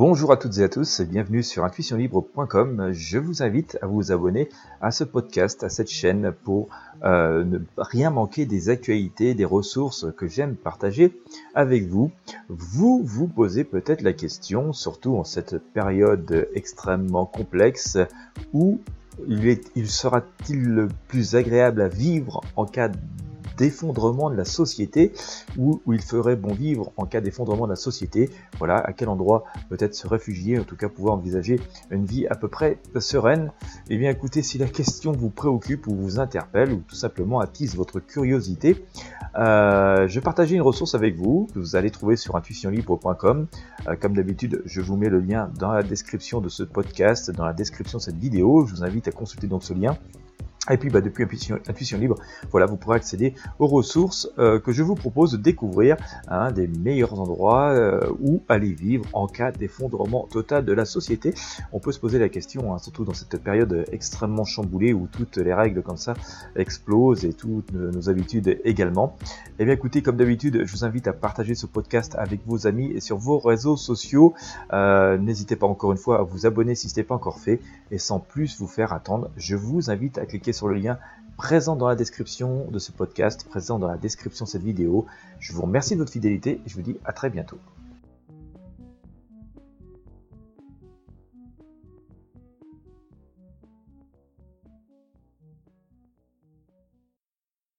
Bonjour à toutes et à tous, bienvenue sur intuitionlibre.com. Je vous invite à vous abonner à ce podcast, à cette chaîne pour euh, ne rien manquer des actualités, des ressources que j'aime partager avec vous. Vous vous posez peut-être la question, surtout en cette période extrêmement complexe, où il, il sera-t-il plus agréable à vivre en cas d'effondrement de la société, où, il ferait bon vivre en cas d'effondrement de la société. Voilà, à quel endroit peut-être se réfugier, en tout cas pouvoir envisager une vie à peu près sereine. Eh bien écoutez, si la question vous préoccupe ou vous interpelle, ou tout simplement attise votre curiosité, euh, je vais une ressource avec vous, que vous allez trouver sur intuitionlibre.com. Euh, comme d'habitude, je vous mets le lien dans la description de ce podcast, dans la description de cette vidéo. Je vous invite à consulter donc ce lien. Et puis bah, depuis Intuition, Libre, voilà, vous pourrez accéder aux ressources euh, que je vous propose de découvrir, un des meilleurs endroits euh, où aller vivre en cas d'effondrement total de la société. On peut se poser la question, hein, surtout dans cette période extrêmement chamboulée où toutes les règles comme ça explosent et toutes nos habitudes également. Eh bien écoutez, comme d'habitude, je vous invite à partager ce podcast avec vos amis et sur vos réseaux sociaux. Euh, n'hésitez pas encore une fois à vous abonner si ce n'est pas encore fait. Et sans plus vous faire attendre, je vous invite à cliquer sur le lien présent dans la description de ce podcast, présent dans la description de cette vidéo. Je vous remercie de votre fidélité et je vous dis à très bientôt.